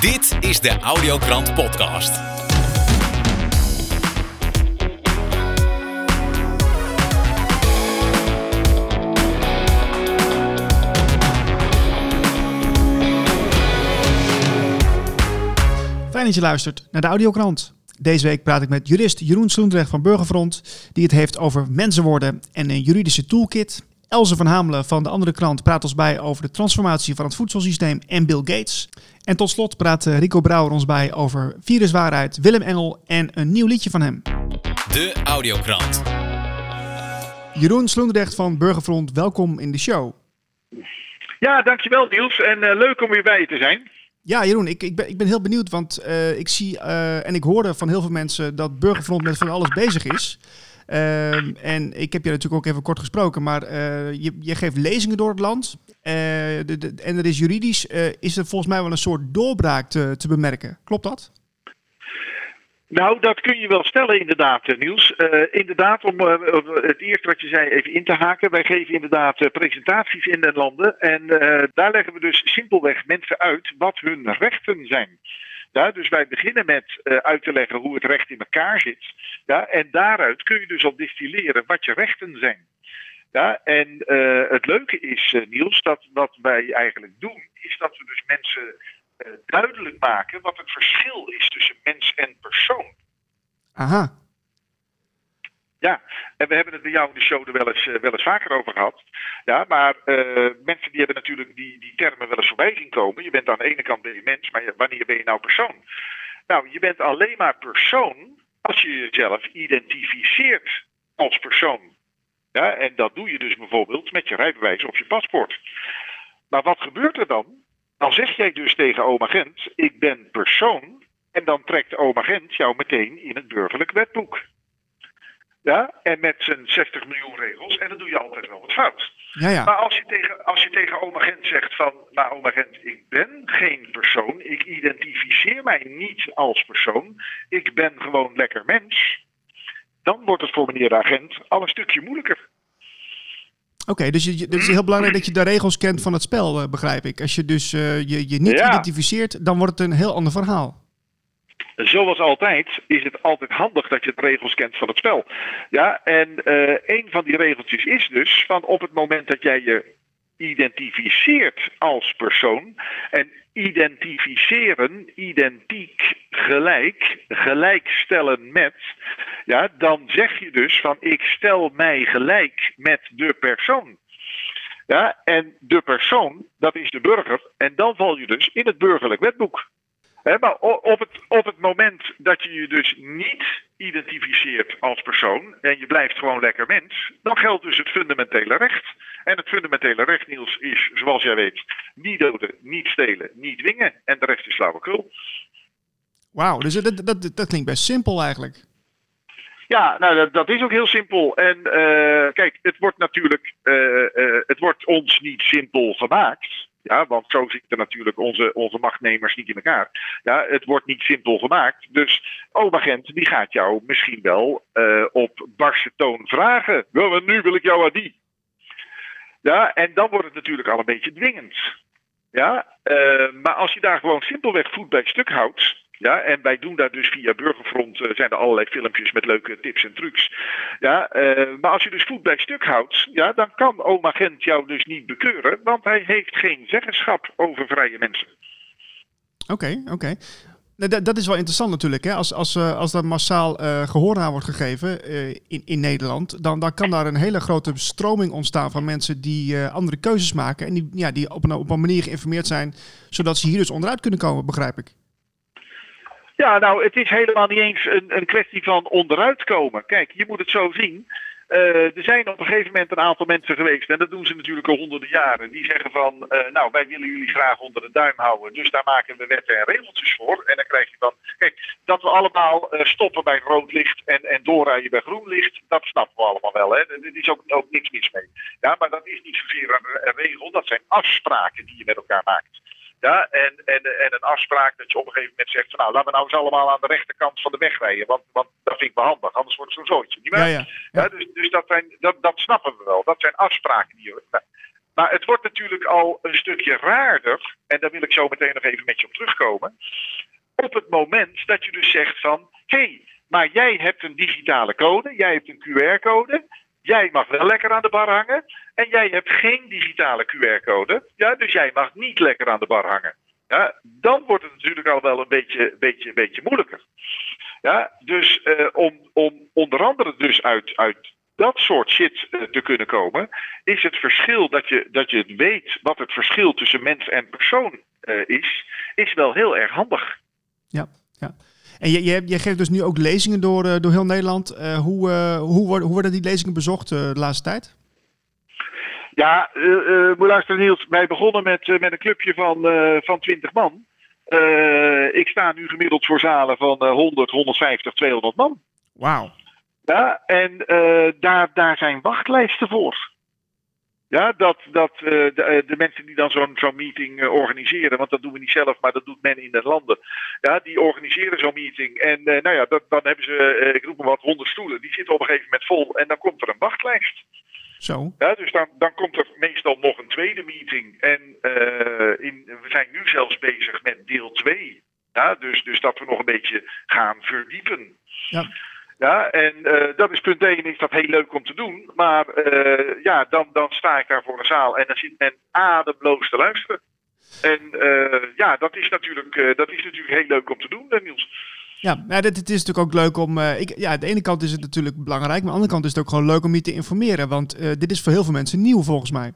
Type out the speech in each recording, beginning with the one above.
Dit is de Audiokrant Podcast. Fijn dat je luistert naar de Audiokrant. Deze week praat ik met jurist Jeroen Sloendrecht van Burgerfront, die het heeft over mensenwoorden en een juridische toolkit. Elze van Hamelen van de andere krant praat ons bij over de transformatie van het voedselsysteem en Bill Gates. En tot slot praat eh, Rico Brouwer ons bij over viruswaarheid, Willem Engel en een nieuw liedje van hem. De Audiokrant. Jeroen Sloendrecht van Burgerfront, welkom in de show. Ja, dankjewel Niels. En eh, leuk om weer bij je te zijn. Ja, Jeroen, ik, ik, ben, ik ben heel benieuwd, want eh, ik zie eh, en ik hoorde van heel veel mensen dat Burgerfront met van alles bezig is. Ehm, en ik heb je natuurlijk ook even kort gesproken, maar eh, je, je geeft lezingen door het land. Eh, en er is juridisch, eh, is er volgens mij wel een soort doorbraak te, te bemerken. Klopt dat? Nou, dat kun je wel stellen inderdaad, Niels. Inderdaad, om het eerste wat je zei even in te haken. Wij geven inderdaad presentaties in de landen. En daar leggen we dus simpelweg mensen uit wat hun rechten zijn. Ja, dus wij beginnen met eh, uit te leggen hoe het recht in elkaar zit. Ja, en daaruit kun je dus al distilleren wat je rechten zijn. Ja, en eh, het leuke is, eh, Niels, dat wat wij eigenlijk doen, is dat we dus mensen duidelijk maken wat het verschil is tussen mens en persoon. Aha. Ja, en we hebben het bij jou in de show er wel eens, eh, wel eens vaker over gehad. Ja, maar eh, mensen die hebben natuurlijk die, die termen wel eens voorbij zien komen. Je bent aan de ene kant ben je mens, maar wanneer ben je nou persoon? Nou, je bent alleen maar persoon als je jezelf identificeert als persoon. Ja, en dat doe je dus bijvoorbeeld met je rijbewijs of je paspoort. Maar wat gebeurt er dan? Dan zeg jij dus tegen oma Gent, ik ben persoon. En dan trekt oma Gent jou meteen in het burgerlijk wetboek. Ja, en met zijn 60 miljoen regels. En dan doe je altijd wel wat fout. Ja, ja. Maar als je tegen, als je tegen oma Gent zegt van... Nou, oma Gent, ik ben geen persoon. Ik identificeer mij niet als persoon. Ik ben gewoon lekker mens. Dan wordt het voor meneer de agent al een stukje moeilijker. Oké, dus het is heel belangrijk dat je de regels kent van het spel, eh, begrijp ik. Als je dus eh, je, je niet Ja. identificeert, dan wordt het een heel ander verhaal. Zoals altijd is het altijd handig dat je de regels kent van het spel. Ja, en eh, een van die regeltjes is dus van op het moment dat jij je identificeert als persoon en identificeren, identiek, gelijk, gelijkstellen met, ja, dan zeg je dus van ik stel mij gelijk met de persoon. Ja, en de persoon, dat is de burger. En dan val je dus in het burgerlijk wetboek. Maar op het, op het moment dat je je dus niet identificeert als persoon en je blijft gewoon lekker mens, dan geldt dus het fundamentele recht. En het fundamentele recht, Niels, is, zoals jij weet, niet doden, niet stelen, niet dwingen. En de rest is flauwekul. Wauw, dus dat, dat, dat klinkt best simpel eigenlijk. Ja, nou, dat, dat is ook heel simpel. En eh, kijk, het wordt natuurlijk, eh, eh, het wordt ons niet simpel gemaakt. Ja, want zo zitten natuurlijk onze, onze machtnemers niet in elkaar. Ja, het wordt niet simpel gemaakt. Dus oma Gent, die gaat jou misschien wel eh, op barse toon vragen. Wel, nu wil ik jou aan die. Ja, en dan wordt het natuurlijk al een beetje dwingend. Ja, eh, maar als je daar gewoon simpelweg voet bij stuk houdt. Ja, en wij doen daar dus via Burgerfront eh, zijn er allerlei filmpjes met leuke tips en trucs. Ja, eh, maar als je dus voet bij stuk houdt, ja, dan kan oma Gent jou dus niet bekeuren, want hij heeft geen zeggenschap over vrije mensen. Oké, oké. Nou, Dat, dat is wel interessant natuurlijk. Hè? Als, als, eh, als daar massaal eh, gehoor aan wordt gegeven in, in Nederland, dan, dan kan daar een hele grote stroming ontstaan van mensen die andere keuzes maken. En die, ja, die op, een, op een manier geïnformeerd zijn, zodat ze hier dus onderuit kunnen komen, begrijp ik. Ja, nou, het is helemaal niet eens een, een kwestie van onderuit komen. Kijk, je moet het zo zien. Eh, er zijn op een gegeven moment een aantal mensen geweest, en dat doen ze natuurlijk al honderden jaren, die zeggen van, eh, nou, wij willen jullie graag onder de duim houden, dus daar maken we wetten en regeltjes voor. En dan krijg je dan, kijk, dat we allemaal eh, stoppen bij rood licht en, en doorrijden bij groen licht, dat snappen we allemaal wel. Er is ook, ook niks mis mee. Ja, maar dat is niet zozeer een, een regel, dat zijn afspraken die je met elkaar maakt. Ja, en, en, en een afspraak dat je op een gegeven moment zegt: van, Nou, laten we nou eens allemaal aan de rechterkant van de weg rijden. Want, want dat vind ik wel handig, anders wordt het zo'n zooitje. Niet? Ja, ja. Ja, dus dus dat, zijn, dat, dat snappen we wel. Dat zijn afspraken die je. nou, Maar het wordt natuurlijk al een stukje raarder, en daar wil ik zo meteen nog even met je op terugkomen. Op het moment dat je dus zegt van, hé, hey, maar jij hebt een digitale code, jij hebt een QR-code, jij mag wel lekker aan de bar hangen, en jij hebt geen digitale QR-code, ja, dus jij mag niet lekker aan de bar hangen. Ja, dan wordt het natuurlijk al wel een beetje, beetje, beetje moeilijker. Ja, dus uh, om, om onder andere dus uit, uit dat soort shit uh, te kunnen komen, is het verschil dat je, dat je weet wat het verschil tussen mens en persoon uh, is, is wel heel erg handig. Ja, ja. En je, je, je geeft dus nu ook lezingen door, door heel Nederland. hoe, hoe, worden, hoe worden die lezingen bezocht de laatste tijd? Ja, moet luisteren Niels. Wij begonnen met, met een clubje van, van 20 man. ik sta nu gemiddeld voor zalen van 100, 150, 200 man. Wauw. Ja, en daar, daar zijn wachtlijsten voor. Ja, dat, dat de, de, mensen die dan zo'n zo'n meeting organiseren, want dat doen we niet zelf, maar dat doet men in de landen. Ja, die organiseren zo'n meeting. En nou ja, dat, dan hebben ze, ik roep maar wat, 100 stoelen. Die zitten op een gegeven moment vol en dan komt er een wachtlijst. Zo. Ja, dus dan, dan komt er meestal nog een tweede meeting. En in, we zijn nu zelfs bezig met deel 2. Ja, dus, dus dat we nog een beetje gaan verdiepen. Ja. Ja, en uh, dat is punt 1, is dat heel leuk om te doen. Maar uh, ja, dan, dan sta ik daar voor een zaal en dan zit men ademloos te luisteren. En ja, dat is, natuurlijk, dat is natuurlijk heel leuk om te doen, Niels. Ja, ja dit, is natuurlijk ook leuk om. Uh, ik, ja, aan de ene kant is het natuurlijk belangrijk, maar aan de andere kant is het ook gewoon leuk om je te informeren. Want uh, dit is voor heel veel mensen nieuw volgens mij.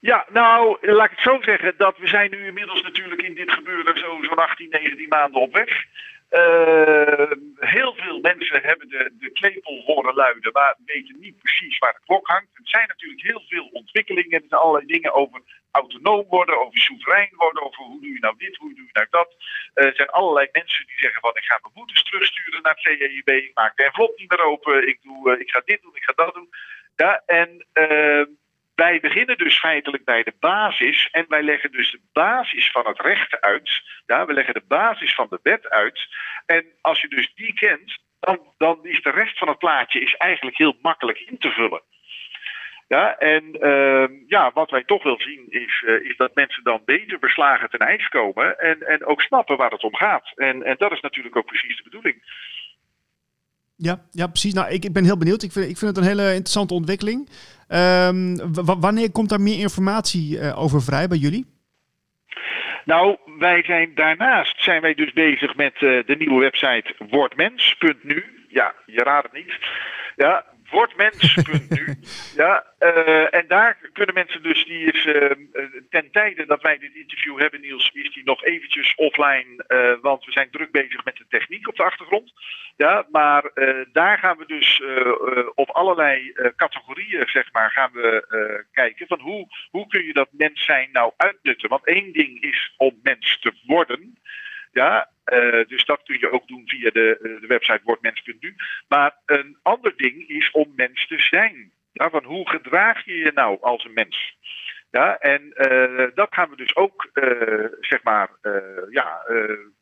Ja, nou, laat ik het zo zeggen, dat we zijn nu inmiddels natuurlijk in dit gebeuren zo'n zo 18, 19 maanden op weg. Uh, heel veel mensen hebben de, de klepel horen luiden, maar weten niet precies waar de klok hangt. Er zijn natuurlijk heel veel ontwikkelingen. Zijn allerlei dingen over autonoom worden, over soeverein worden, over hoe doe je nou dit, hoe doe je nou dat. Uh, er zijn allerlei mensen die zeggen van ik ga mijn boetes terugsturen naar CEIB, ik maak de envelop niet meer open, ik, doe, uh, ik ga dit doen, ik ga dat doen. Ja, en uh, wij beginnen dus feitelijk bij de basis en wij leggen dus de basis van het recht uit. We leggen de basis van de wet uit. En als je dus die kent, dan, dan is de rest van het plaatje is eigenlijk heel makkelijk in te vullen. Ja, en uh, ja, wat wij toch wel zien is, uh, is dat mensen dan beter beslagen ten ijs komen en, en ook snappen waar het om gaat. En, en dat is natuurlijk ook precies de bedoeling. Ja, ja precies. Nou, ik, ik ben heel benieuwd. Ik vind, ik vind het een hele interessante ontwikkeling. Um, wanneer komt daar meer informatie uh, over vrij bij jullie? Nou, wij zijn daarnaast zijn wij dus bezig met uh, de nieuwe website wordmens.nu. Ja, je raadt het niet. Ja, wordmens.nu. ja, uh, en daar kunnen mensen dus, die is uh, ten tijde dat wij dit interview hebben, Niels, is die nog eventjes offline, want we zijn druk bezig met de techniek op de achtergrond. Ja, maar daar gaan we dus op allerlei categorieën, zeg maar, gaan we kijken van hoe, hoe kun je dat mens zijn nou uitnutten. Want één ding is om mens te worden. Ja, uh, dus dat kun je ook doen via de, uh, de website wordmens.nu. Maar een ander ding is om mens te zijn. Ja, van hoe gedraag je je nou als een mens? Ja, en uh, dat gaan we dus ook, zeg maar, ja,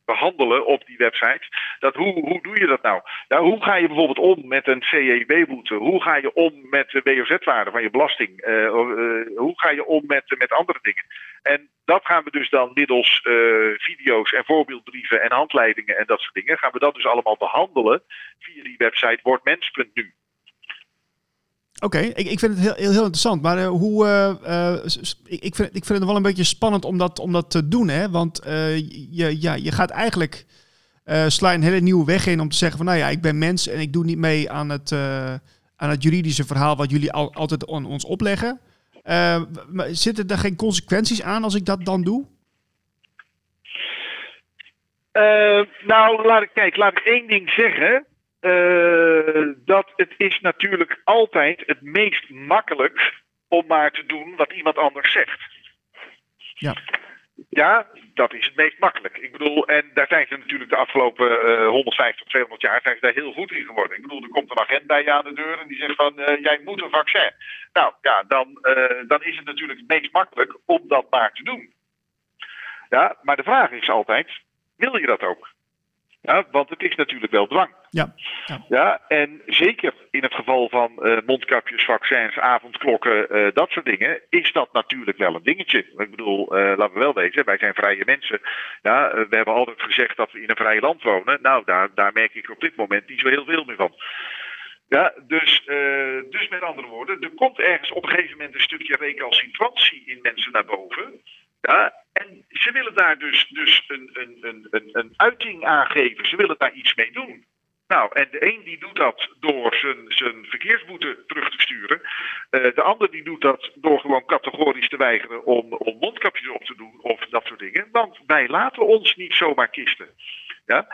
behandelen op die website. Dat hoe, hoe doe je dat nou? Ja, hoe ga je bijvoorbeeld om met een CEB-boete? Hoe ga je om met de WOZ-waarde van je belasting? hoe ga je om met, met andere dingen? En dat gaan we dus dan middels uh, video's en voorbeeldbrieven en handleidingen en dat soort dingen, gaan we dat dus allemaal behandelen via die website wordmens.nu. Oké, ik, ik vind het heel, heel, heel interessant. Maar uh, hoe. Uh, ik, ik, vind, ik vind het wel een beetje spannend om dat, om dat te doen. Hè? Want je, ja, je gaat eigenlijk. sla een hele nieuwe weg in om te zeggen: van nou ja, ik ben mens en ik doe niet mee aan het, aan het juridische verhaal wat jullie al, altijd on, ons opleggen. Uh, zitten er geen consequenties aan als ik dat dan doe? Nou, laat ik, kijk, laat ik één ding zeggen. Uh, dat het is natuurlijk altijd het meest makkelijk om maar te doen wat iemand anders zegt. Ja. Ja, dat is het meest makkelijk. Ik bedoel, en daar zijn ze natuurlijk de afgelopen uh, 150, 200 jaar zijn ze daar heel goed in geworden. Ik bedoel, er komt een agent bij je aan de deur en die zegt van, uh, jij moet een vaccin. Nou ja, dan, uh, dan is het natuurlijk het meest makkelijk om dat maar te doen. Ja, maar de vraag is altijd, wil je dat ook? Ja, want het is natuurlijk wel dwang. Ja. Ja, en zeker in het geval van eh, mondkapjes, vaccins, avondklokken, eh, dat soort dingen, is dat natuurlijk wel een dingetje. Ik bedoel, eh, laten we wel wezen, wij zijn vrije mensen. Ja, we hebben altijd gezegd dat we in een vrij land wonen. Nou, daar, daar merk ik op dit moment niet zo heel veel meer van. Ja, dus, dus met andere woorden, er komt ergens op een gegeven moment een stukje recalcitrantie in mensen naar boven. Ja, en ze willen daar dus, dus een, een, een, een, een uiting aan geven. Ze willen daar iets mee doen. Nou, en de een die doet dat door zijn, zijn verkeersboete terug te sturen. Eh, de ander die doet dat door gewoon categorisch te weigeren om, om mondkapjes op te doen of dat soort dingen. Want wij laten ons niet zomaar kisten. Ja?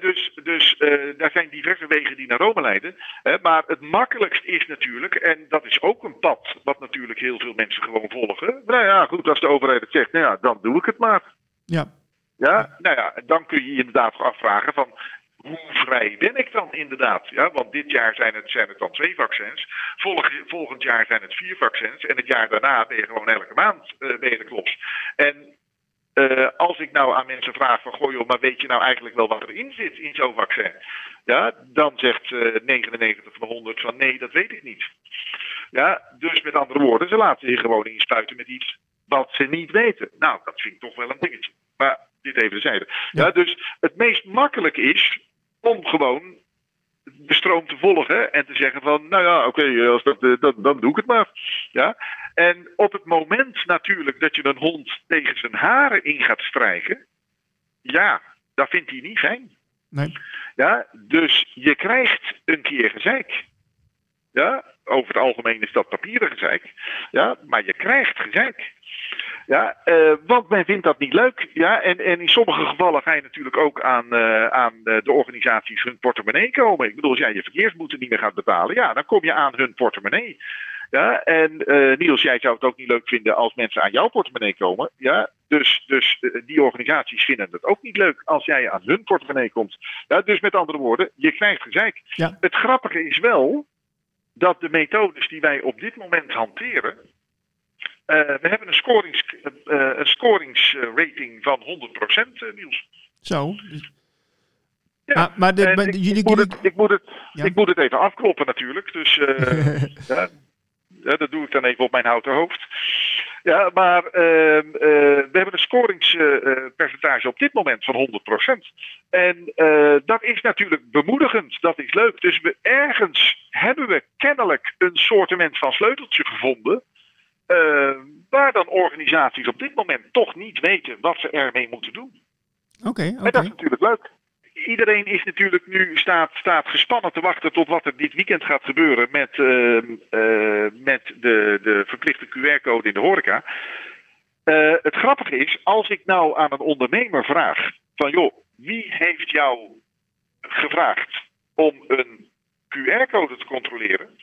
Dus dus eh, daar zijn diverse wegen die naar Rome leiden. Maar het makkelijkst is natuurlijk, en dat is ook een pad wat natuurlijk heel veel mensen gewoon volgen. Nou ja, goed, als de overheid het zegt, nou ja, dan doe ik het maar. Ja. Ja, nou ja, dan kun je je inderdaad afvragen van hoe vrij ben ik dan inderdaad? Ja, want dit jaar zijn het, zijn het dan twee vaccins. Volg, volgend jaar zijn het vier vaccins. En het jaar daarna ben je gewoon elke maand uh, ben je de klops. En uh, als ik nou aan mensen vraag van goh joh, maar weet je nou eigenlijk wel wat erin zit in zo'n vaccin? Ja, dan zegt uh, 99 van de 100 van nee, dat weet ik niet. Ja, dus met andere woorden, ze laten je gewoon inspuiten met iets wat ze niet weten. Nou, dat vind ik toch wel een dingetje. Maar dit even zeiden. Ja. ja, dus het meest makkelijk is om gewoon de stroom te volgen en te zeggen van, nou ja, oké, okay, als dat, dat, dan doe ik het maar. Ja? En op het moment natuurlijk dat je een hond tegen zijn haren in gaat strijken, ja, dat vindt hij niet fijn. Nee. Ja, dus je krijgt een keer gezeik. Ja, over het algemeen is dat papieren gezeik. Ja, maar je krijgt gezeik. Ja, uh, want men vindt dat niet leuk. Ja, en, en in sommige gevallen ga je natuurlijk ook aan, uh, aan de organisaties hun portemonnee komen. Ik bedoel, als jij je verkeersboete niet meer gaat betalen, ja, dan kom je aan hun portemonnee. Ja, en uh, Niels, jij zou het ook niet leuk vinden als mensen aan jouw portemonnee komen. Ja, dus, dus die organisaties vinden het ook niet leuk als jij aan hun portemonnee komt. Ja, dus met andere woorden, je krijgt gezeik. Ja. Het grappige is wel dat de methodes die wij op dit moment hanteren, uh, we hebben een, scorings, een scoringsrating van 100%, uh, Niels. Zo. Ja, maar, maar, de, maar ik, jullie, ik, moet het, ik, moet het, Ja. ik moet het even afkloppen natuurlijk. Dus ja, ja, dat doe ik dan even op mijn houten hoofd. Ja, maar ehm, we hebben een scoringspercentage op dit moment van 100%. En dat is natuurlijk bemoedigend, dat is leuk. Dus we, ergens hebben we kennelijk een soortement van sleuteltje gevonden. Uh, waar dan organisaties op dit moment toch niet weten wat ze ermee moeten doen. Oké, okay, En dat is natuurlijk leuk. Iedereen is natuurlijk nu staat, staat gespannen te wachten tot wat er dit weekend gaat gebeuren met, uh, uh, met de, de verplichte QR-code in de horeca. Uh, het grappige is, als ik nou aan een ondernemer vraag van joh, wie heeft jou gevraagd om een QR-code te controleren,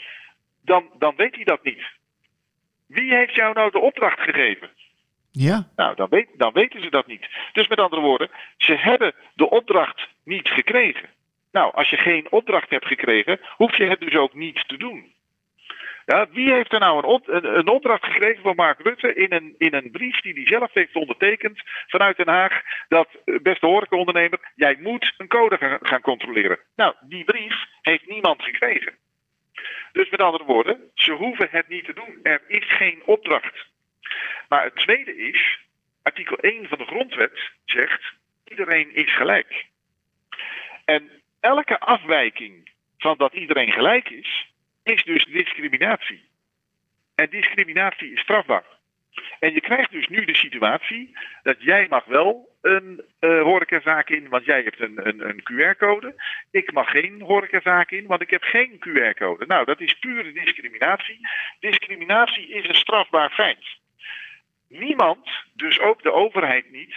dan, dan weet hij dat niet. Wie heeft jou nou de opdracht gegeven? Ja. Nou, dan, dan weten ze dat niet. Dus met andere woorden, ze hebben de opdracht niet gekregen. Nou, als je geen opdracht hebt gekregen, hoef je het dus ook niet te doen. Ja, wie heeft er nou een, op, een, een, opdracht gekregen van Mark Rutte in een, in een brief die hij zelf heeft ondertekend vanuit Den Haag? Dat, beste horecaondernemer, jij moet een code gaan controleren. Nou, die brief heeft niemand gekregen. Dus met andere woorden, ze hoeven het niet te doen. Er is geen opdracht. Maar het tweede is, artikel 1 van de grondwet zegt, iedereen is gelijk. En elke afwijking van dat iedereen gelijk is, is dus discriminatie. En discriminatie is strafbaar. En je krijgt dus nu de situatie dat jij mag wel een uh, horecazaak in, want jij hebt een, een, een QR-code. Ik mag geen horecazaak in, want ik heb geen QR-code. Nou, dat is pure discriminatie. Discriminatie is een strafbaar feit. Niemand, dus ook de overheid niet,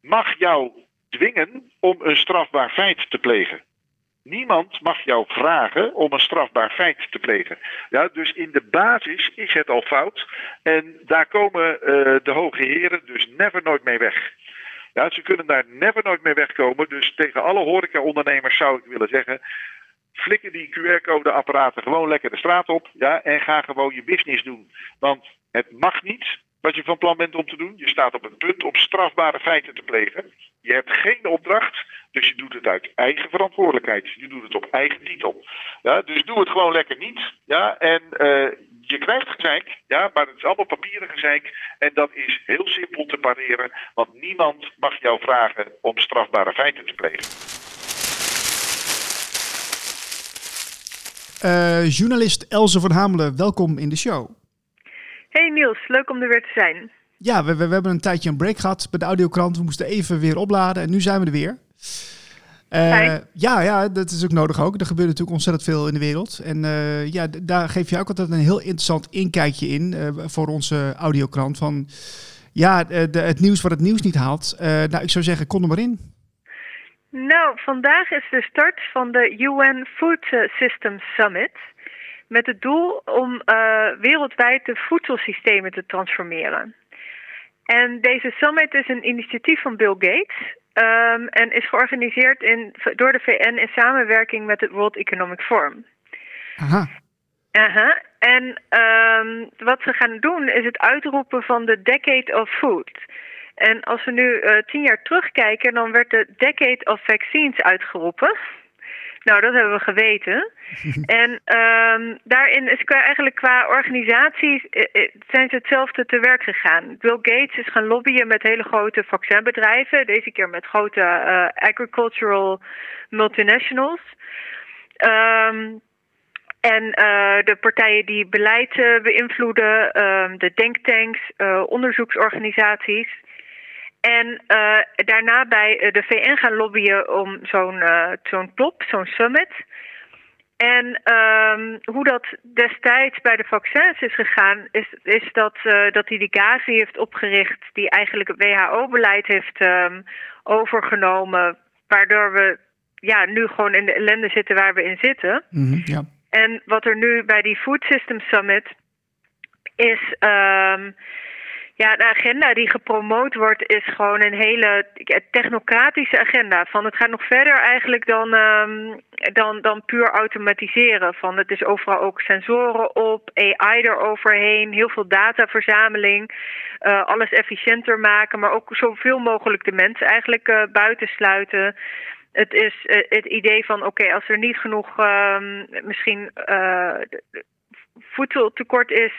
mag jou dwingen om een strafbaar feit te plegen. Niemand mag jou vragen om een strafbaar feit te plegen. Ja, dus in de basis is het al fout. En daar komen uh, de hoge heren dus never nooit mee weg. Ja, ze kunnen daar never nooit mee wegkomen. Dus tegen alle horecaondernemers zou ik willen zeggen... flikker die QR-code-apparaten gewoon lekker de straat op... Ja, en ga gewoon je business doen. Want het mag niet wat je van plan bent om te doen. Je staat op het punt om strafbare feiten te plegen. Je hebt geen opdracht, Dus je doet het uit eigen verantwoordelijkheid. Je doet het op eigen titel. Dus doe het gewoon lekker niet. Ja, en uh, je krijgt gezeik, ja, maar het is allemaal papieren gezeik. En dat is heel simpel te pareren, want niemand mag jou vragen om strafbare feiten te plegen. Uh, journalist Elze van Hamelen, welkom in de show. Hey Niels, leuk om er weer te zijn. Ja, we, we, we, hebben een tijdje een break gehad bij de audiokrant. We moesten even weer opladen en nu zijn we er weer. Uh, ja, ja, dat is ook nodig ook. Er gebeurt natuurlijk ontzettend veel in de wereld. En uh, ja, daar geef je ook altijd een heel interessant inkijkje in uh, voor onze audiokrant. Van ja, de, het nieuws wat het nieuws niet haalt. nou, ik zou zeggen, kom er maar in. Nou, vandaag is de start van de UN Food Systems Summit. Met het doel om wereldwijd de voedselsystemen te transformeren. En deze summit is een initiatief van Bill Gates. Um, en is georganiseerd in, door de VN in samenwerking met het World Economic Forum. Aha. Aha. En um, wat ze gaan doen is het uitroepen van de Decade of Food. En als we nu uh, tien jaar terugkijken, dan werd de Decade of Vaccines uitgeroepen. Nou, dat hebben we geweten. en um, daarin is qua, eigenlijk qua organisatie eh, eh, zijn ze hetzelfde te werk gegaan. Bill Gates is gaan lobbyen met hele grote vaccinbedrijven. Deze keer met grote uh, agricultural multinationals. Um, en uh, de partijen die beleid uh, beïnvloeden, um, de denktanks, onderzoeksorganisaties. En uh, daarna bij de VN gaan lobbyen om zo'n uh, zo'n top, zo'n summit. En um, hoe dat destijds bij de vaccins is gegaan, is, is dat, uh, dat hij die Gazi heeft opgericht, die eigenlijk het WHO-beleid heeft um, overgenomen, waardoor we ja, nu gewoon in de ellende zitten waar we in zitten. Mm -hmm, ja. En wat er nu bij die Food System Summit is. Um, ja, de agenda die gepromoot wordt is gewoon een hele technocratische agenda. Van het gaat nog verder eigenlijk dan, um, dan, dan puur automatiseren. Van het is overal ook sensoren op, AI eroverheen, heel veel dataverzameling, uh, alles efficiënter maken, maar ook zoveel mogelijk de mensen eigenlijk uh, buitensluiten. Het is uh, het idee van oké, als er niet genoeg um, misschien voedseltekort is,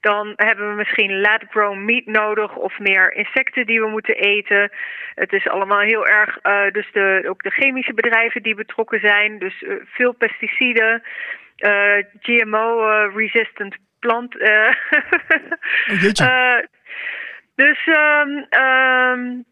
dan hebben we misschien lab-grown meat nodig of meer insecten die we moeten eten. Het is allemaal heel erg, uh, dus de, ook de chemische bedrijven die betrokken zijn, dus uh, veel pesticiden, uh, GMO-resistant plant. oh, dus. Um, um,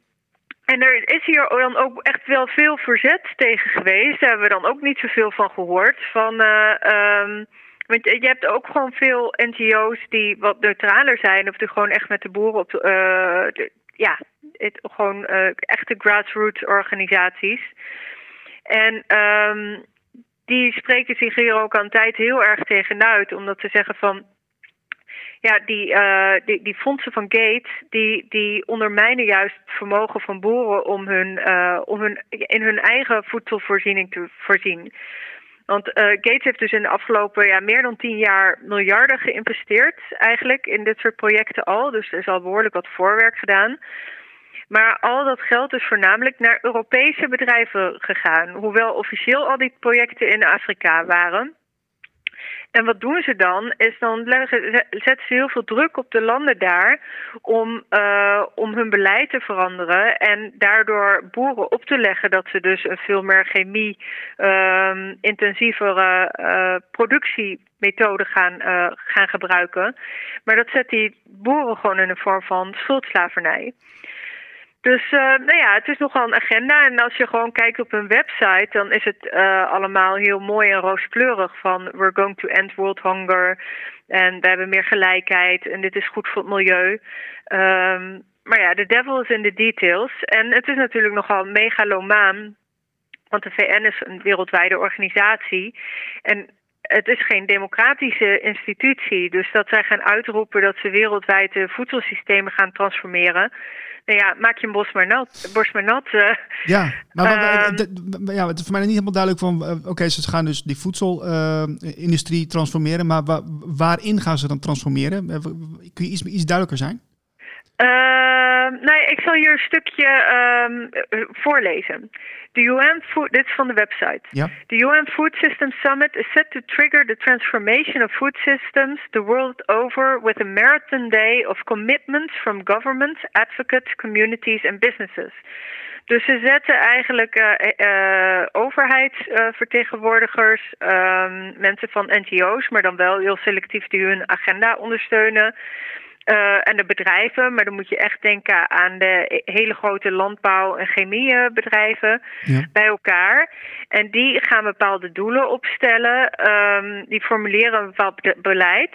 en er is hier dan ook echt wel veel verzet tegen geweest. Daar hebben we dan ook niet zoveel van gehoord. Van, uh, um, want je hebt ook gewoon veel NGO's die wat neutraler zijn, of die gewoon echt met de boeren op de, ja, het, gewoon uh, echte grassroots organisaties. En um, die spreken zich hier ook aan tijd heel erg tegenuit, omdat ze zeggen van ja, die, uh, die, die fondsen van Gates, die, die ondermijnen juist het vermogen van boeren om, hun, om hun, in hun eigen voedselvoorziening te voorzien. Want uh, Gates heeft dus in de afgelopen ja, meer dan tien jaar miljarden geïnvesteerd eigenlijk in dit soort projecten al. Dus er is al behoorlijk wat voorwerk gedaan. Maar al dat geld is voornamelijk naar Europese bedrijven gegaan. Hoewel officieel al die projecten in Afrika waren. En wat doen ze dan? Is dan zetten ze heel veel druk op de landen daar om, uh, om hun beleid te veranderen. En daardoor boeren op te leggen dat ze dus een veel meer chemie-intensievere uh, uh, productiemethode gaan, uh, gaan gebruiken. Maar dat zet die boeren gewoon in een vorm van schuldslavernij. Dus uh, nou ja, het is nogal een agenda. En als je gewoon kijkt op hun website, dan is het uh, allemaal heel mooi en rooskleurig. Van we're going to end world hunger. En we hebben meer gelijkheid. En dit is goed voor het milieu. Um, maar ja, de devil is in de details. En het is natuurlijk nogal megalomaan. Want de VN is een wereldwijde organisatie. En het is geen democratische institutie. Dus dat zij gaan uitroepen dat ze wereldwijd de voedselsystemen gaan transformeren nou ja, maak je een bos maar nat. Bos maar nat uh, ja, maar, um, de, ja, het is voor mij niet helemaal duidelijk van... Uh, oké, okay, ze gaan dus die voedselindustrie uh, transformeren... maar wa waarin gaan ze dan transformeren? kun je iets, iets duidelijker zijn? Uh, nou, ik zal hier een stukje um, voorlezen. The UN Food, dit is van de website. Ja. The UN Food Systems Summit is set to trigger the transformation of food systems the world over with a marathon day of commitments from governments, advocates, communities and businesses. Dus ze zetten eigenlijk uh, uh, overheidsvertegenwoordigers, uh, mensen van NGO's, maar dan wel heel selectief die hun agenda ondersteunen. Uh, en de bedrijven, maar dan moet je echt denken aan de hele grote landbouw- en chemiebedrijven Ja. bij elkaar. En die gaan bepaalde doelen opstellen, um, die formuleren een bepaald be- beleid.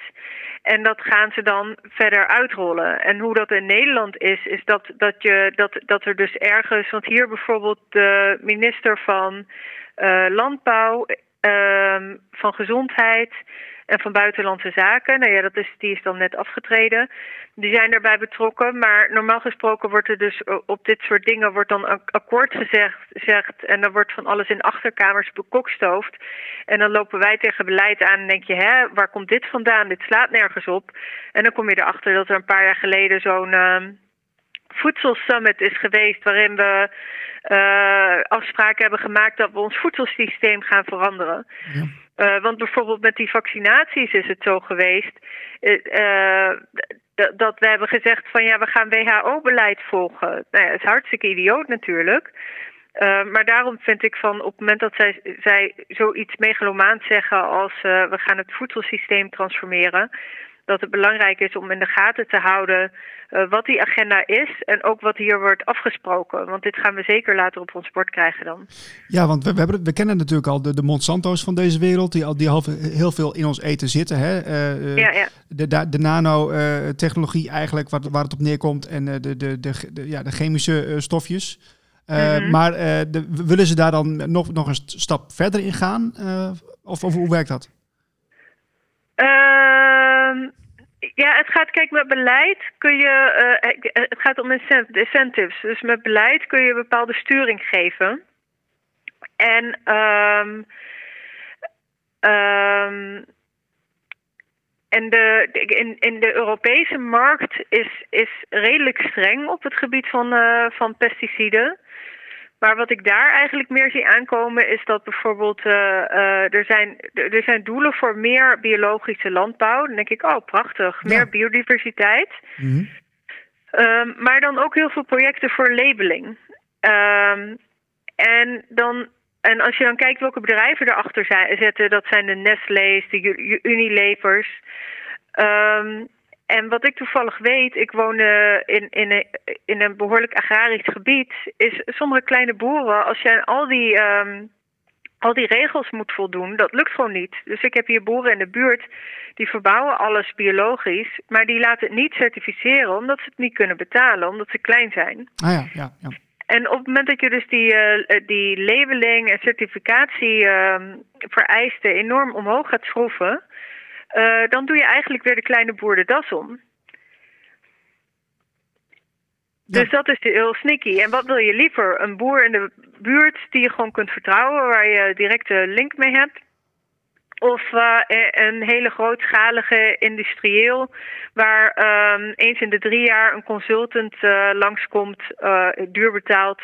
En dat gaan ze dan verder uitrollen. En hoe dat in Nederland is, is dat, dat, je, dat, dat er dus ergens, want hier bijvoorbeeld de minister van uh, Landbouw, uh, van Gezondheid en van Buitenlandse Zaken, nou ja, dat is, die is dan net afgetreden. Die zijn daarbij betrokken, maar normaal gesproken wordt er dus op dit soort dingen wordt dan een akkoord gezegd, zegt, en dan wordt van alles in achterkamers bekokstoofd. En dan lopen wij tegen beleid aan en denk je, hè, waar komt dit vandaan? Dit slaat nergens op. En dan kom je erachter dat er een paar jaar geleden zo'n uh, voedselsummit is geweest waarin we uh, afspraken hebben gemaakt dat we ons voedselsysteem gaan veranderen. Ja. Uh, want bijvoorbeeld met die vaccinaties is het zo geweest uh, dat we hebben gezegd van ja, we gaan WHO-beleid volgen. Nou ja, dat is hartstikke idioot natuurlijk. Uh, maar daarom vind ik van op het moment dat zij, zij zoiets megalomaans zeggen als we gaan het voedselsysteem transformeren, dat het belangrijk is om in de gaten te houden uh, wat die agenda is en ook wat hier wordt afgesproken. Want dit gaan we zeker later op ons bord krijgen dan. Ja, want we, we, hebben, we kennen natuurlijk al de, de Monsanto's van deze wereld, die, al, die al heel veel in ons eten zitten. Hè? Uh, ja, ja. De, de, de nanotechnologie eigenlijk, waar, waar het op neerkomt, en de, de, de, de, ja, de chemische stofjes. Uh, mm-hmm. Maar de, willen ze daar dan nog, nog een stap verder in gaan? of, of hoe werkt dat? Uh, ja, het gaat, kijk, met beleid kun je, uh, het gaat om incentives. Dus met beleid kun je bepaalde sturing geven. En um, um, en de, in, de Europese markt is, is redelijk streng op het gebied van, uh, van pesticiden. Maar wat ik daar eigenlijk meer zie aankomen is dat bijvoorbeeld uh, uh, er, zijn, er zijn doelen voor meer biologische landbouw. Dan denk ik, oh prachtig, meer ja. biodiversiteit. Mm-hmm. Um, maar dan ook heel veel projecten voor labeling. Um, en, dan, en als je dan kijkt welke bedrijven erachter zijn, zetten, dat zijn de Nestlé's, de Unilevers. Um, en wat ik toevallig weet, ik woon uh, in, in, een, in een behoorlijk agrarisch gebied, is sommige kleine boeren, als je aan al die, um, al die regels moet voldoen, dat lukt gewoon niet. Dus ik heb hier boeren in de buurt, die verbouwen alles biologisch, maar die laten het niet certificeren omdat ze het niet kunnen betalen, omdat ze klein zijn. Ah ja, ja, ja. En op het moment dat je dus die, uh, die labeling en certificatie uh, vereisten enorm omhoog gaat schroeven, uh, dan doe je eigenlijk weer de kleine boer de das om. Ja. Dus dat is heel sneaky. En wat wil je liever? Een boer in de buurt die je gewoon kunt vertrouwen, waar je directe link mee hebt? Of uh, een hele grootschalige industrieel, waar um, eens in de drie jaar een consultant uh, langskomt, duur betaalt,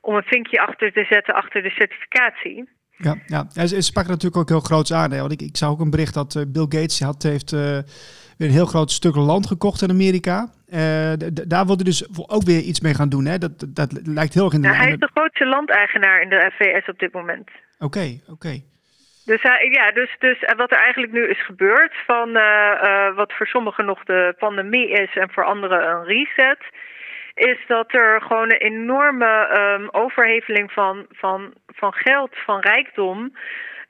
om een vinkje achter te zetten achter de certificatie. Ja, ja. En ze sprak natuurlijk ook heel groots aan. Hè? Want ik, ik zag ook een bericht dat uh, Bill Gates had, heeft uh, weer een heel groot stuk land gekocht in Amerika. Uh, daar wil hij dus ook weer iets mee gaan doen. Hè? Dat, dat, dat lijkt heel erg in de ja, Hij is de grootste landeigenaar in de VS op dit moment. Oké, okay, oké. Okay. Dus, hij, ja, dus, dus wat er eigenlijk nu is gebeurd, van wat voor sommigen nog de pandemie is en voor anderen een reset, is dat er gewoon een enorme um, overheveling van, van, van geld, van rijkdom,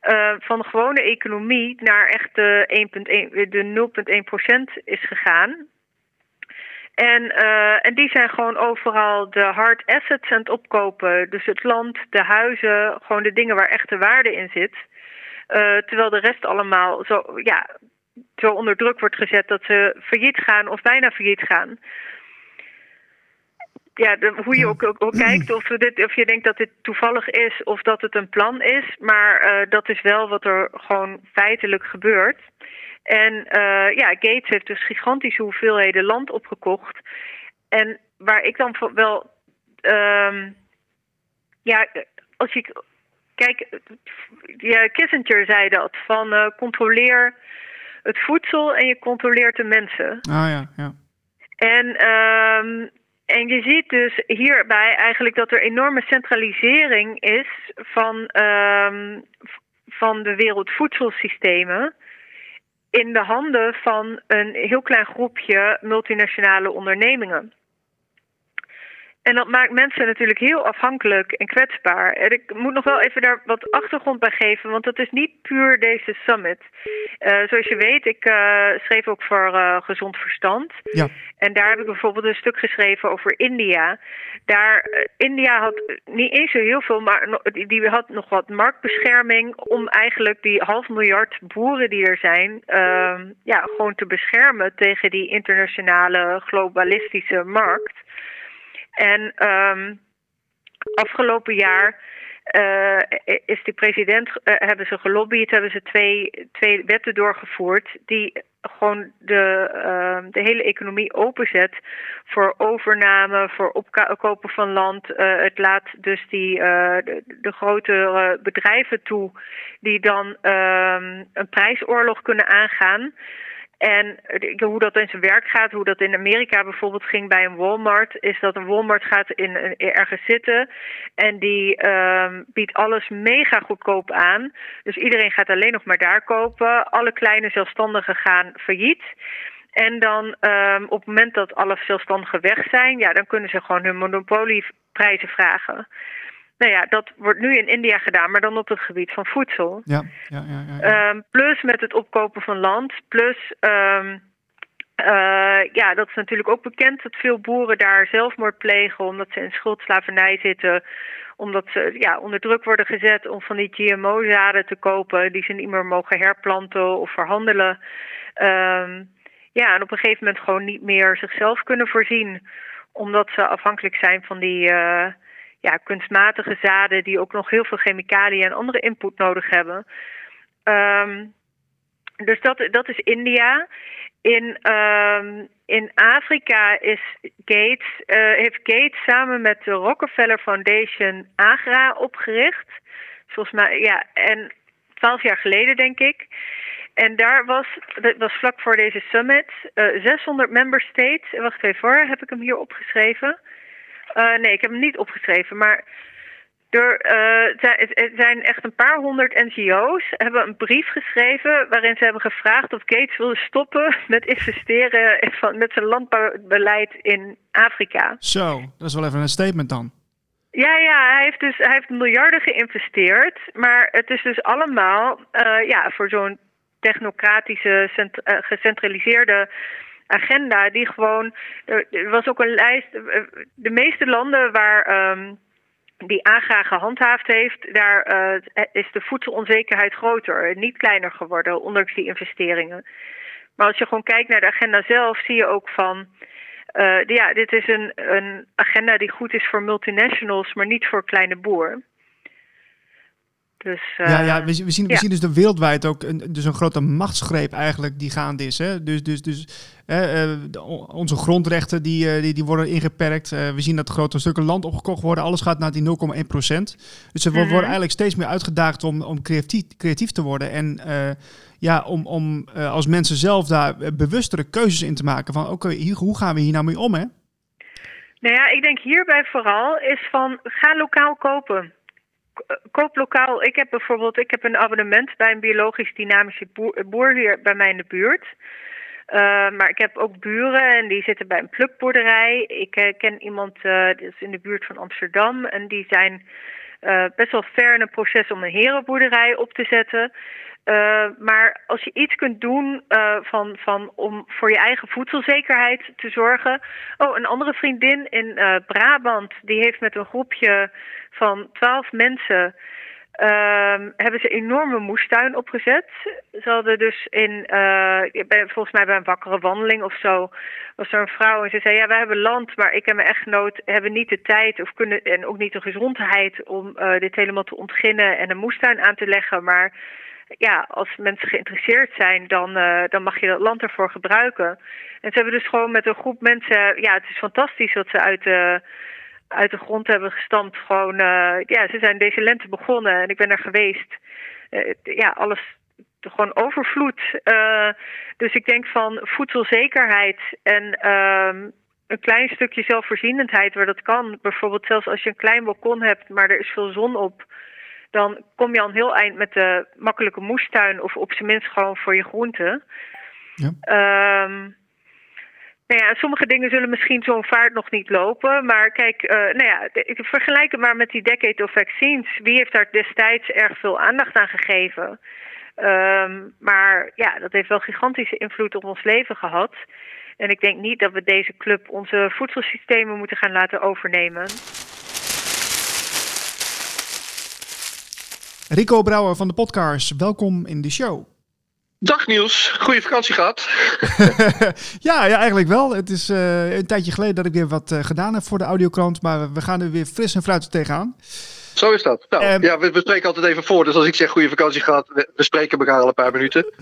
uh, van de gewone economie naar echt de, 1,1, de 0,1% is gegaan. En, uh, en die zijn gewoon overal de hard assets aan het opkopen. Dus het land, de huizen, gewoon de dingen waar echte waarde in zit. Uh, terwijl de rest allemaal zo, ja, zo onder druk wordt gezet dat ze failliet gaan of bijna failliet gaan ja, de, hoe je ook, ook, ook kijkt, of, dit, of je denkt dat dit toevallig is of dat het een plan is. Maar uh, dat is wel wat er gewoon feitelijk gebeurt. En uh, ja, Gates heeft dus gigantische hoeveelheden land opgekocht. En waar ik dan wel. ehm, ja, als je. Kijk, ja, Kissinger zei dat: van eh, controleer het voedsel en je controleert de mensen. Ah ja, ja. En, ehm, en je ziet dus hierbij eigenlijk dat er enorme centralisering is van, ehm, van de wereldvoedselsystemen in de handen van een heel klein groepje multinationale ondernemingen. En dat maakt mensen natuurlijk heel afhankelijk en kwetsbaar. En ik moet nog wel even daar wat achtergrond bij geven, want dat is niet puur deze summit. Eh, zoals je weet, ik eh, schreef ook voor eh, Gezond Verstand. Ja. En daar heb ik bijvoorbeeld een stuk geschreven over India. Daar, India had niet eens zo heel veel, maar die had nog wat marktbescherming om eigenlijk die half miljard boeren die er zijn, ehm, ja, gewoon te beschermen tegen die internationale globalistische markt. En ehm, afgelopen jaar eh, is de president, eh, hebben ze gelobbyd, hebben ze twee, twee wetten doorgevoerd die gewoon de, ehm, de hele economie openzet voor overname, voor opkopen van land. Eh, het laat dus die, de, de grote bedrijven toe die dan ehm, een prijsoorlog kunnen aangaan. En hoe dat in zijn werk gaat, hoe dat in Amerika bijvoorbeeld ging bij een Walmart, is dat een Walmart gaat in, ergens zitten en die ehm, biedt alles mega goedkoop aan. Dus iedereen gaat alleen nog maar daar kopen. Alle kleine zelfstandigen gaan failliet. En dan ehm, op het moment dat alle zelfstandigen weg zijn, ja, dan kunnen ze gewoon hun monopolieprijzen vragen. Nou ja, dat wordt nu in India gedaan, maar dan op het gebied van voedsel. Ja, ja, ja. ja, ja. Ehm, plus met het opkopen van land. Plus, ehm, eh, ja, dat is natuurlijk ook bekend dat veel boeren daar zelfmoord plegen omdat ze in schuldslavernij zitten. Omdat ze ja, onder druk worden gezet om van die GMO-zaden te kopen die ze niet meer mogen herplanten of verhandelen. Ehm, ja, en op een gegeven moment gewoon niet meer zichzelf kunnen voorzien. Omdat ze afhankelijk zijn van die eh, ja, kunstmatige zaden die ook nog heel veel chemicaliën en andere input nodig hebben. Ehm, dus dat, dat is India. In, ehm, in Afrika is Gates, eh, heeft Gates samen met de Rockefeller Foundation AGRA opgericht. Volgens mij, ja, en twaalf jaar geleden denk ik. En daar was, dat was vlak voor deze summit, eh 600 member states. eh, Wacht even hoor, heb ik hem hier opgeschreven? Eh, nee, ik heb hem niet opgeschreven, maar er, eh, zijn- echt een paar honderd NGO's hebben een brief geschreven waarin ze hebben gevraagd of Gates wilde stoppen met investeren in- van, met zijn landbouwbeleid in Afrika. Zo, dat is wel even een statement dan. Ja, ja, hij heeft dus hij heeft miljarden geïnvesteerd, maar het is dus allemaal eh, ja, voor zo'n technocratische, cent- gecentraliseerde agenda die gewoon. Er, er was ook een lijst. eh, De meeste landen waar ehm, die AGA gehandhaafd heeft, daar eh, is de voedselonzekerheid groter, niet kleiner geworden, ondanks die investeringen. Maar als je gewoon kijkt naar de agenda zelf, zie je ook van. eh, ja, dit is een, een agenda die goed is voor multinationals, maar niet voor kleine boer. Dus, ja, eh, ja, we, zien- we, zien, we ja. zien dus de wereldwijd ook een, dus een grote machtsgreep eigenlijk die gaande is. Hè? Dus, dus, dus hè, eh, de- onze grondrechten die, eh, die, die worden ingeperkt. Eh, we zien dat grote stukken land opgekocht worden. Alles gaat naar die 0,1 procent. Dus we Mhm. worden eigenlijk steeds meer uitgedaagd om, om creatief, creatief te worden. En eh, ja, om, om eh, als mensen zelf daar eh, bewustere keuzes in te maken. Van oké, hoe gaan we hier nou mee om hè? Nou ja, ik denk hierbij vooral is van ga lokaal kopen. Eh, Koop lokaal. Ik heb bijvoorbeeld ik heb een abonnement bij een biologisch dynamische boer, hier bij mij in de buurt. Eh, maar ik heb ook buren en die zitten bij een plukboerderij. Ik eh, ken iemand die is in de buurt van Amsterdam en die zijn best wel ver in een proces om een herenboerderij op te zetten. Eh, maar als je iets kunt doen eh, van, van, om voor je eigen voedselzekerheid te zorgen. Oh, een andere vriendin in eh, Brabant, die heeft met een groepje van twaalf mensen. ehm, hebben ze een enorme moestuin opgezet. Ze hadden dus in, volgens mij bij een wakkere wandeling of zo, was er een vrouw en ze zei: Ja, wij hebben land, maar ik en mijn echtgenoot hebben niet de tijd of kunnen, en ook niet de gezondheid om dit helemaal te ontginnen en een moestuin aan te leggen. Maar ja, als mensen geïnteresseerd zijn, dan, uh, dan mag je dat land ervoor gebruiken. En ze hebben dus gewoon met een groep mensen, ja, het is fantastisch wat ze uit de, uit de grond hebben gestampt. Gewoon, uh, ja, ze zijn deze lente begonnen en ik ben er geweest. Uh, ja, alles gewoon overvloed. dus ik denk van voedselzekerheid en um, een klein stukje zelfvoorzienendheid waar dat kan. Bijvoorbeeld zelfs als je een klein balkon hebt, maar er is veel zon op dan kom je al een heel eind met de makkelijke moestuin of op zijn minst gewoon voor je groenten. Ja. Um, nou ja, sommige dingen zullen misschien zo'n vaart nog niet lopen. Maar kijk, uh, nou ja, ik vergelijk het maar met die Decade of Vaccines. Wie heeft daar destijds erg veel aandacht aan gegeven? Um, maar ja, dat heeft wel gigantische invloed op ons leven gehad. En ik denk niet dat we deze club onze voedselsystemen moeten gaan laten overnemen. Rico Brouwer van de podcast, welkom in de show. Dag Niels, goede vakantie gehad. ja, ja, eigenlijk wel. Het is uh, een tijdje geleden dat ik weer wat uh, gedaan heb voor de audiokrant, maar we gaan er weer fris en fruitig tegenaan. Zo is dat. Nou, um, ja, we, we, spreken altijd even voor. Dus als ik zeg goede vakantie gehad, we, we spreken elkaar al een paar minuten.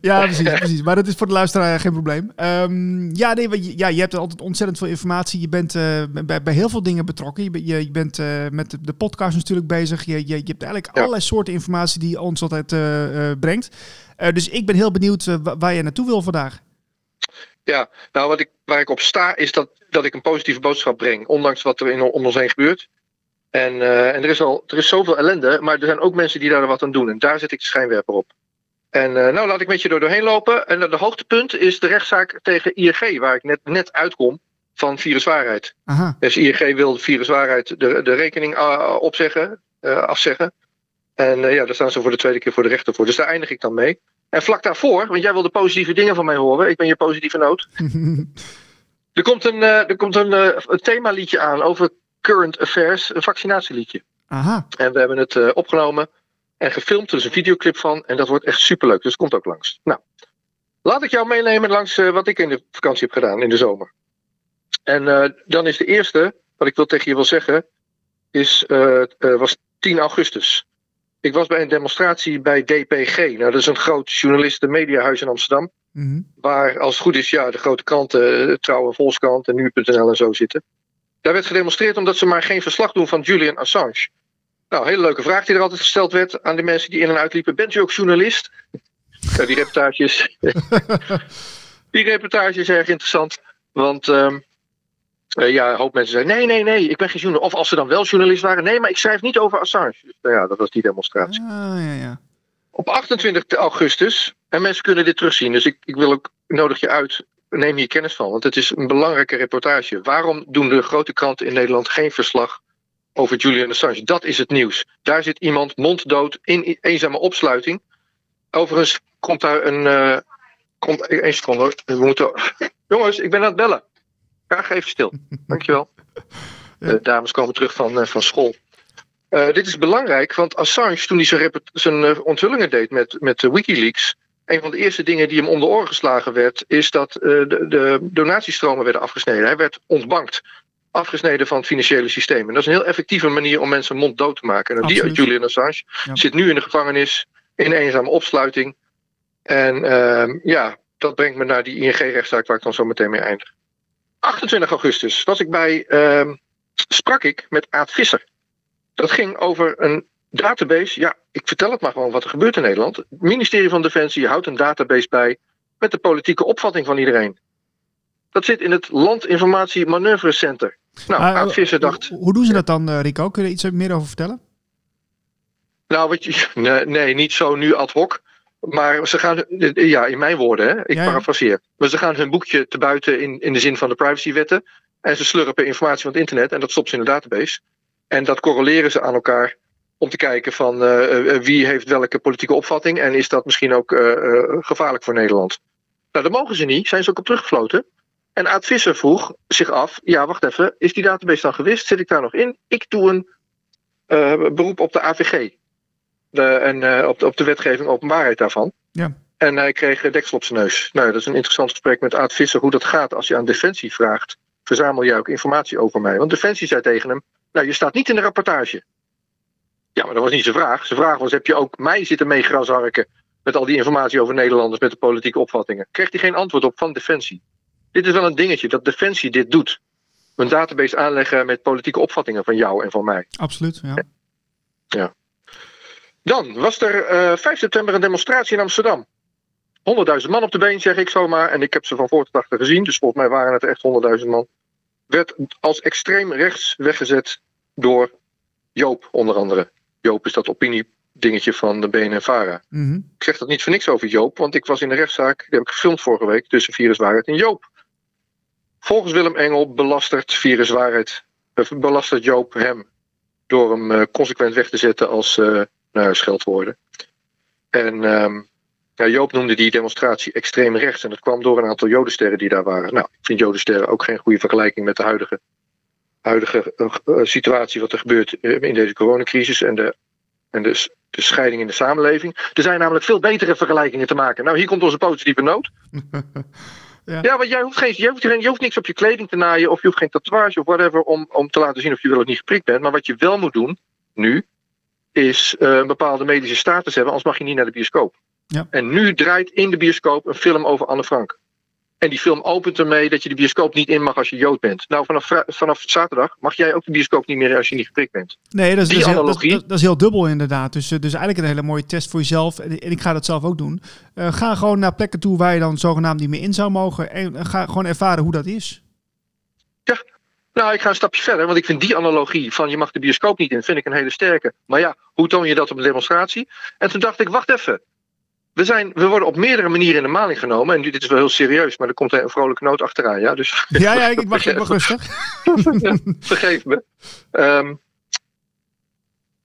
Ja, precies, precies. Maar dat is voor de luisteraar geen probleem. Um, ja, nee, ja, je hebt altijd ontzettend veel informatie. Je bent uh, bij, bij, heel veel dingen betrokken. Je, je, je bent uh, met de, podcast natuurlijk bezig. Je, je, je hebt eigenlijk ja. allerlei soorten informatie die ons altijd uh, brengt. dus ik ben heel benieuwd waar je naartoe wil vandaag. Ja, nou wat ik, waar ik op sta is dat, dat ik een positieve boodschap breng. Ondanks wat er in, om ons heen gebeurt. En, uh, en er, is al, er is zoveel ellende, maar er zijn ook mensen die daar wat aan doen. En daar zet ik de schijnwerper op. En uh, nou, laat ik met je door doorheen lopen. En de hoogtepunt is de rechtszaak tegen ING, waar ik net, net uitkom van viruswaarheid. Aha. Dus ING wil viruswaarheid de, de rekening uh, opzeggen, afzeggen. En ja, daar staan ze voor de tweede keer voor de rechter voor. Dus daar eindig ik dan mee. En vlak daarvoor, want jij wilde positieve dingen van mij horen. Ik ben je positieve noot. er komt een, er komt een, een themaliedje aan over Current Affairs, een vaccinatieliedje. Aha. En we hebben het uh, opgenomen en gefilmd. Er is een videoclip van. En dat wordt echt superleuk. Dus komt ook langs. Nou, laat ik jou meenemen langs uh, wat ik in de vakantie heb gedaan in de zomer. En uh, dan is de eerste, wat ik wil tegen je wil zeggen, is, was 10 augustus. Ik was bij een demonstratie bij DPG. Nou, dat is een groot journalisten mediahuis in Amsterdam. Mm -hmm. Waar, als het goed is, ja, de grote kranten, Trouw en Volkskrant en Nu.nl en zo zitten. Daar werd gedemonstreerd omdat ze maar geen verslag doen van Julian Assange. Nou, hele leuke vraag die er altijd gesteld werd aan de mensen die in en uitliepen. Bent u ook journalist? Ja, die reportage is, die reportage is erg interessant. Want um, uh, ja, een hoop mensen zeiden: nee, nee, nee, ik ben geen journalist. Of als ze dan wel journalist waren: nee, maar ik schrijf niet over Assange. Dus, nou ja, dat was die demonstratie. Ah, ja, ja. Op 28 augustus, en mensen kunnen dit terugzien, dus ik, ik wil ook nodig je uit neem hier kennis van, want het is een belangrijke reportage. Waarom doen de grote kranten in Nederland geen verslag over Julian Assange? Dat is het nieuws. Daar zit iemand monddood in eenzame opsluiting. Overigens komt daar een. Uh, komt, één seconde. We moeten. Jongens, ik ben aan het bellen. Ga even stil. Dankjewel. De dames komen terug van, uh, van school. Uh, dit is belangrijk, want Assange, toen hij zijn, zijn onthullingen deed met, met Wikileaks een van de eerste dingen die hem om de oren geslagen werd, is dat uh, de, de, donatiestromen werden afgesneden. Hij werd ontbankt, afgesneden van het financiële systeem. En dat is een heel effectieve manier om mensen mond dood te maken. En die Julian Assange ja. zit nu in de gevangenis, in eenzame opsluiting. En uh, ja, dat brengt me naar die ING-rechtszaak waar ik dan zo meteen mee eindig. 28 augustus was ik bij, uh, sprak ik met Aad Visser. Dat ging over een database, ja, ik vertel het maar gewoon wat er gebeurt in Nederland. Het ministerie van Defensie houdt een database bij met de politieke opvatting van iedereen. Dat zit in het Landinformatie Manoeuvrecenter. Nou, uh, Aad Visser dacht... Hoe doen ze dat dan, uh, Rico? Kun je er iets meer over vertellen? Nou, wat je, nee, nee, niet zo nu ad hoc. Maar ze gaan, ja, in mijn woorden, hè, ik ja, ja. parafraseer. Maar ze gaan hun boekje te buiten in, in de zin van de privacywetten. En ze slurpen informatie van het internet en dat stopt ze in de database. En dat correleren ze aan elkaar om te kijken van uh, wie heeft welke politieke opvatting en is dat misschien ook gevaarlijk voor Nederland. Nou, dat mogen ze niet, zijn ze ook op teruggefloten. En Aad Visser vroeg zich af, ja wacht even, is die database dan gewist? Zit ik daar nog in? Ik doe een beroep op de AVG. De, en op, de, op de wetgeving openbaarheid daarvan. Ja. En hij kreeg deksel op zijn neus. Nou, dat is een interessant gesprek met Aad Visser hoe dat gaat als je aan Defensie vraagt. Verzamel jij ook informatie over mij? Want Defensie zei tegen hem, nou je staat niet in de rapportage. Ja, maar dat was niet zijn vraag. Zijn vraag was: heb je ook mij zitten meegrasharken met al die informatie over Nederlanders met de politieke opvattingen? Kreeg hij geen antwoord op van Defensie. Dit is wel een dingetje dat Defensie dit doet. Een database aanleggen met politieke opvattingen van jou en van mij. Absoluut, ja. Dan was er eh 5 september een demonstratie in Amsterdam. 100.000 man op de been, zeg ik zomaar. En ik heb ze van voor tot achter gezien, dus volgens mij waren het echt 100.000 man. Werd als extreem rechts weggezet door Joop, onder andere. Joop is dat opiniedingetje van de BNNVARA. Mhm. Ik zeg dat niet voor niks over Joop, want ik was in de rechtszaak, die heb ik gefilmd vorige week, tussen Viruswaarheid en Joop. Volgens Willem Engel belastert Viruswaarheid, of belastert Joop hem door hem eh, consequent weg te zetten als eh nou, scheldwoorden. En ehm, ja, Joop noemde die demonstratie extreem rechts en dat kwam door een aantal jodensterren die daar waren. Nou, ik vind jodensterren ook geen goede vergelijking met de huidige, huidige eh, eh, situatie wat er gebeurt eh, in deze coronacrisis en de en de, de scheiding in de samenleving. Er zijn namelijk veel betere vergelijkingen te maken. Nou, hier komt onze positieve noot. Ja. ja. want jij hoeft, geen, je, hoeft, geen- hoeft niks op je kleding te naaien. Of je hoeft geen tatoeage of whatever. Om, om te laten zien of je wel of niet geprikt bent. Maar wat je wel moet doen, nu. Is een bepaalde medische status hebben. Anders mag je niet naar de bioscoop. Ja. En nu draait in de bioscoop een film over Anne Frank. En die film opent ermee dat je de bioscoop niet in mag als je Jood bent. Nou, vanaf, vanaf zaterdag mag jij ook de bioscoop niet meer als je niet geprikt bent. Nee, dat is, Die dat, is heel, dat, analogie. dat- dat is heel dubbel inderdaad. Dus, eh, dus eigenlijk een hele mooie test voor jezelf. En, en ik ga dat zelf ook doen. Eh, ga gewoon naar plekken toe waar je dan zogenaamd niet meer in zou mogen. En eh, ga gewoon ervaren hoe dat is. Nou, ik ga een stapje verder, want ik vind die analogie van je mag de bioscoop niet in, vind ik een hele sterke. Maar ja, hoe toon je dat op een demonstratie? En toen dacht ik, wacht even. We, zijn, we worden op meerdere manieren in de maling genomen. En dit is wel heel serieus, maar er komt een vrolijke noot achteraan. Ja? Dus Ja, ja, ik, wacht, ik rustig. vergeef me. Ehm,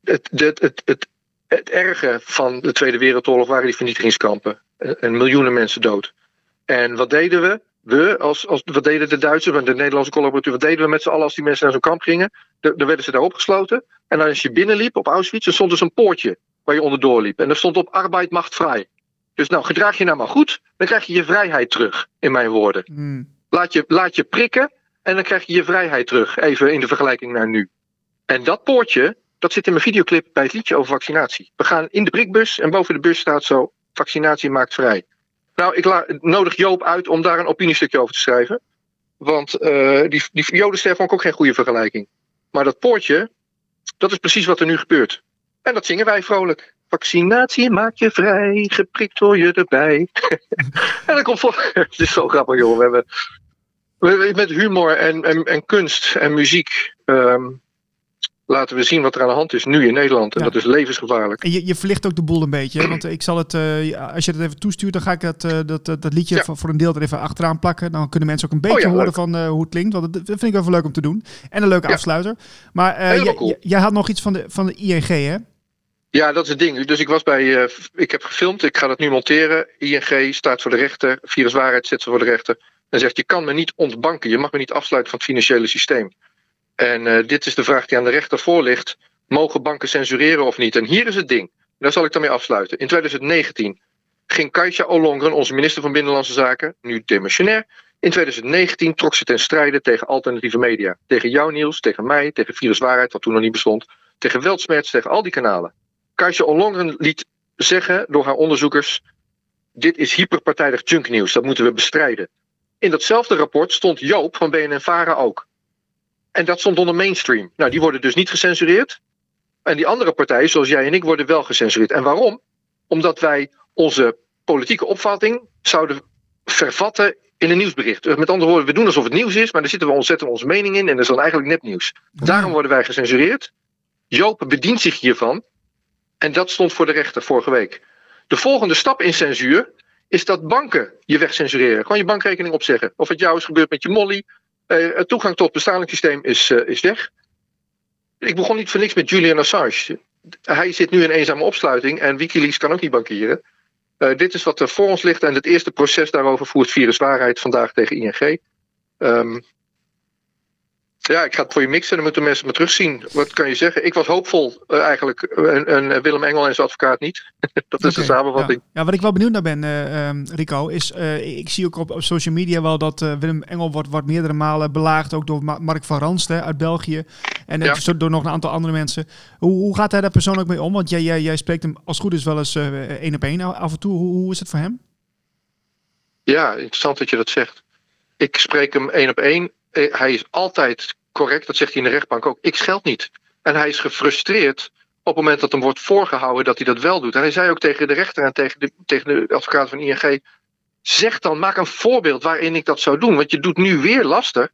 het, het, het, het, het erge van de Tweede Wereldoorlog waren die vernietigingskampen. En, en miljoenen mensen dood. En wat deden we? We, als, als, wat deden de Duitsers en de Nederlandse collaboratoren, wat deden we met z'n allen als die mensen naar zo'n kamp gingen? Dan dan werden ze daar opgesloten. En als je binnenliep op Auschwitz, dan stond dus een poortje waar je onderdoor liep. En er stond op arbeid macht vrij. Dus nou, gedraag je nou maar goed, dan krijg je je vrijheid terug, in mijn woorden. Hmm. Laat je, laat je prikken en dan krijg je je vrijheid terug. Even in de vergelijking naar nu. En dat poortje, dat zit in mijn videoclip bij het liedje over vaccinatie. We gaan in de prikbus en boven de bus staat zo: vaccinatie maakt vrij. Nou, ik la- nodig Joop uit om daar een opiniestukje over te schrijven. Want eh, die, die Jodenster vond ik ook geen goede vergelijking. Maar dat poortje, dat is precies wat er nu gebeurt. En dat zingen wij vrolijk. Vaccinatie maakt je vrij, geprikt hoor je erbij. en dan komt voor. Het is zo grappig, joh. We hebben, we hebben met humor en, en, en kunst en muziek. ehm, laten we zien wat er aan de hand is nu in Nederland. En Ja. dat is levensgevaarlijk. En je, je verlicht ook de boel een beetje. Want ik zal het, eh, als je het even toestuurt, dan ga ik dat, eh, dat, dat, dat liedje Ja. voor, een deel er even achteraan plakken. Dan kunnen mensen ook een beetje ja, horen leuk. van eh, hoe het klinkt. Want dat, dat vind ik wel leuk om te doen. En een leuke afsluiter. Maar cool. jij had nog iets van de, van de ING, hè? Ja, dat is het ding. Dus ik was bij. eh, ik heb gefilmd, ik ga dat nu monteren. ING staat voor de rechter. Viruswaarheid zet ze voor de rechter. En zegt: Je kan me niet ontbanken. Je mag me niet afsluiten van het financiële systeem. En eh, dit is de vraag die aan de rechter voor ligt. Mogen banken censureren of niet? En hier is het ding. Daar zal ik dan mee afsluiten. In 2019 ging Kajsa Ollongren, onze minister van Binnenlandse Zaken, nu demissionair. In 2019 trok ze ten strijde tegen alternatieve media. Tegen jou, Niels, tegen mij, tegen Viruswaarheid, wat toen nog niet bestond. Tegen Weltsmerts, tegen al die kanalen. Kajsa Ollongren liet zeggen door haar onderzoekers: dit is hyperpartijdig junknieuws, dat moeten we bestrijden. In datzelfde rapport stond Joop van BNN-Vara ook. En dat stond onder mainstream. Nou, die worden dus niet gecensureerd. En die andere partijen, zoals jij en ik, worden wel gecensureerd. En waarom? Omdat wij onze politieke opvatting zouden vervatten in een nieuwsbericht. Met andere woorden, we doen alsof het nieuws is, maar daar zitten we ontzettend onze mening in en dat is dan eigenlijk nepnieuws. Daarom worden wij gecensureerd. Joop bedient zich hiervan. En dat stond voor de rechter vorige week. De volgende stap in censuur is dat banken je wegcensureren. Gewoon je bankrekening opzeggen. Of het jou is gebeurd met je molly. Eh, toegang tot het bestalingssysteem is, eh, is weg. Ik begon niet voor niks met Julian Assange. Hij zit nu in eenzame opsluiting en Wikileaks kan ook niet bankieren. Eh, dit is wat er voor ons ligt en het eerste proces daarover voert Viruswaarheid vandaag tegen ING. Ehm, Ja, ik ga het voor je mixen en dan moeten mensen me terugzien. Wat kan je zeggen? Ik was hoopvol uh, eigenlijk. En, en, Willem Engel en zijn advocaat niet. dat is okay, de samenvatting. Ja. ja. wat ik wel benieuwd naar ben, uh, um, Rico, is... Uh, ik zie ook op, op, social media wel dat Willem Engel wordt, wordt meerdere malen belaagd. Ook door Mark van Ranst uit België. En ja. door nog een aantal andere mensen. Hoe, hoe gaat hij daar persoonlijk mee om? Want jij, jij, jij spreekt hem als goed is wel eens één op één af en toe. Hoe, hoe is het voor hem? Ja, interessant dat je dat zegt. Ik spreek hem één op één. Hij is altijd correct, dat zegt hij in de rechtbank ook. Ik scheld niet. En hij is gefrustreerd op het moment dat hem wordt voorgehouden dat hij dat wel doet. En hij zei ook tegen de rechter en tegen de, tegen de advocaat van ING: zeg dan, maak een voorbeeld waarin ik dat zou doen. Want je doet nu weer lastig,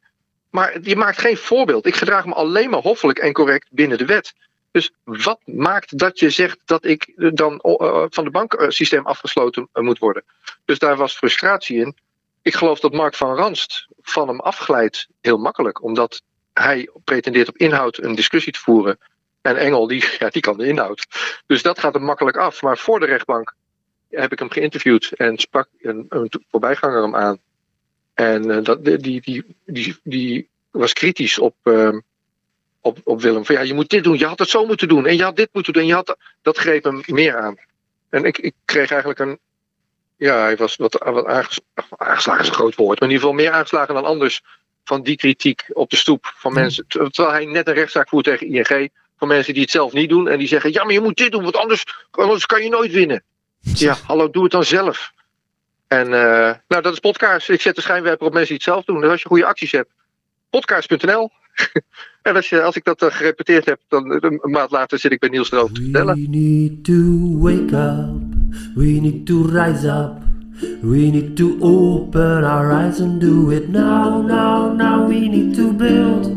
maar je maakt geen voorbeeld. Ik gedraag me alleen maar hoffelijk en correct binnen de wet. Dus wat maakt dat je zegt dat ik dan uh, van het banksysteem afgesloten moet worden? Dus daar was frustratie in. Ik geloof dat Mark van Ranst van hem afglijdt heel makkelijk, omdat hij pretendeert op inhoud een discussie te voeren. En Engel, die, ja, die kan de inhoud. Dus dat gaat hem makkelijk af. Maar voor de rechtbank heb ik hem geïnterviewd en sprak een, een voorbijganger hem aan. En uh, dat, die, die, die, die was kritisch op, uh, op, op Willem. Van ja, je moet dit doen, je had het zo moeten doen. En je had dit moeten doen. En je had, dat greep hem meer aan. En ik, ik kreeg eigenlijk een. Ja, hij was wat, wat aangeslagen, is een groot woord. Maar in ieder geval meer aangeslagen dan anders van die kritiek op de stoep van mensen. Terwijl hij net een rechtszaak voert tegen ING. Van mensen die het zelf niet doen. En die zeggen: Ja, maar je moet dit doen, want anders, anders kan je nooit winnen. Ja, hallo, doe het dan zelf. En uh, nou, dat is podcast. Ik zet de schijnwerper op mensen die het zelf doen. Dus als je goede acties hebt, podcast.nl. en als, je, als ik dat uh, gerepeteerd heb, dan een maand later zit ik bij Niels erover te vertellen. We need to wake up. We need to rise up. We need to open our eyes and do it now, now, now. We need to build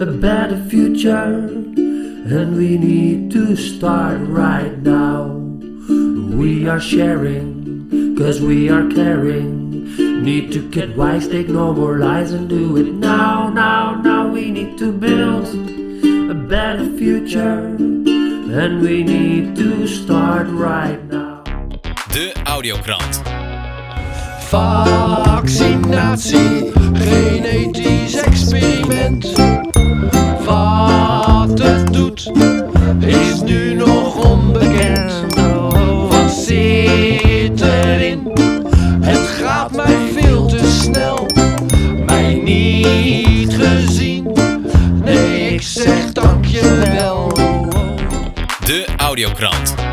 a better future, and we need to start right now. We are sharing, cause we are caring. Need to get wise, take no more lies, and do it now, now, now. We need to build a better future, and we need to start right now. De Audiokrant. Vaccinatie, genetisch experiment. Wat het doet, is nu nog onbekend. Wat Audiokrant.